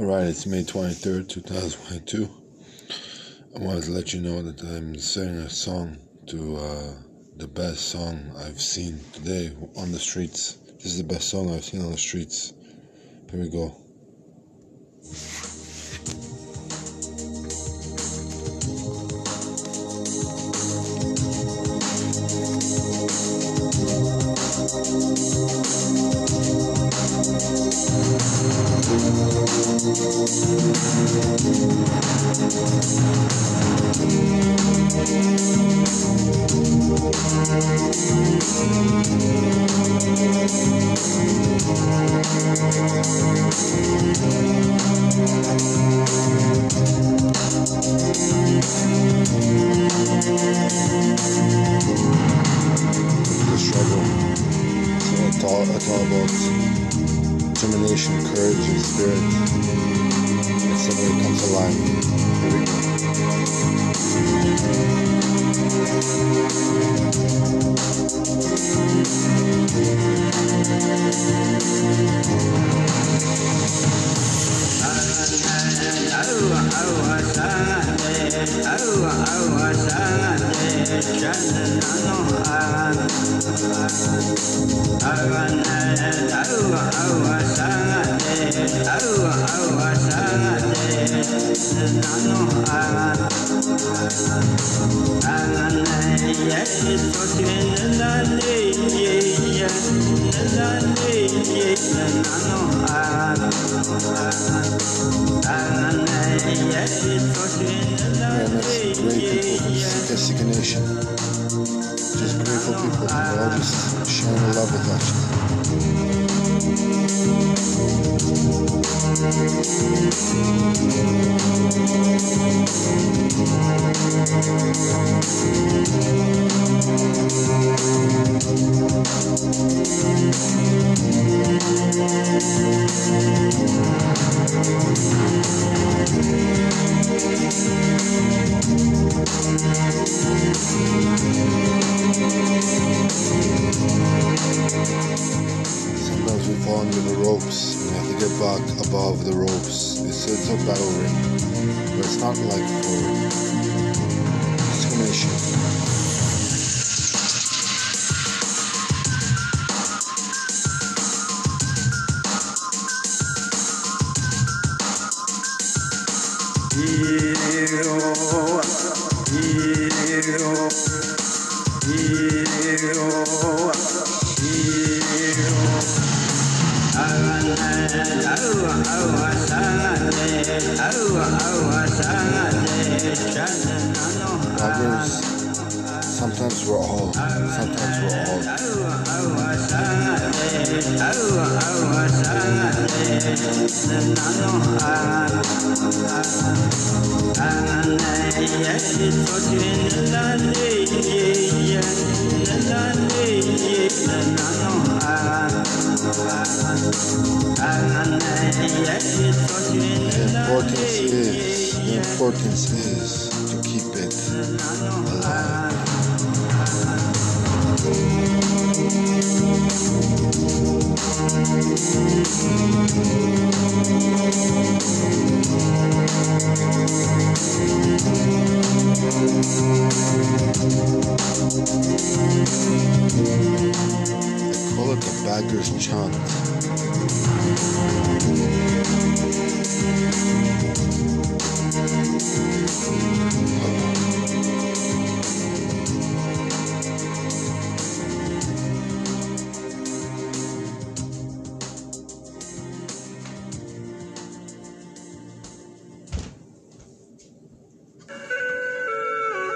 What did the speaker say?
Alright, it's May 23rd, 2022. I wanted to let you know that I'm singing a song to uh, the best song I've seen today on the streets. This is the best song I've seen on the streets. Here we go. Determination, uh, courage, and spirit. And suddenly comes alive. Here we go. Yeah, and that's great people from Sika Sika Nation. Just grateful people. They're all just sharing love with us. Thank Sometimes we fall under the ropes and have to get back above the ropes. It's, it's a battle ring, but it's not like for discrimination. Bloggers, sometimes we're all, sometimes we're all. The importance is, the importance is to keep it alive. They all at the badger's chunk.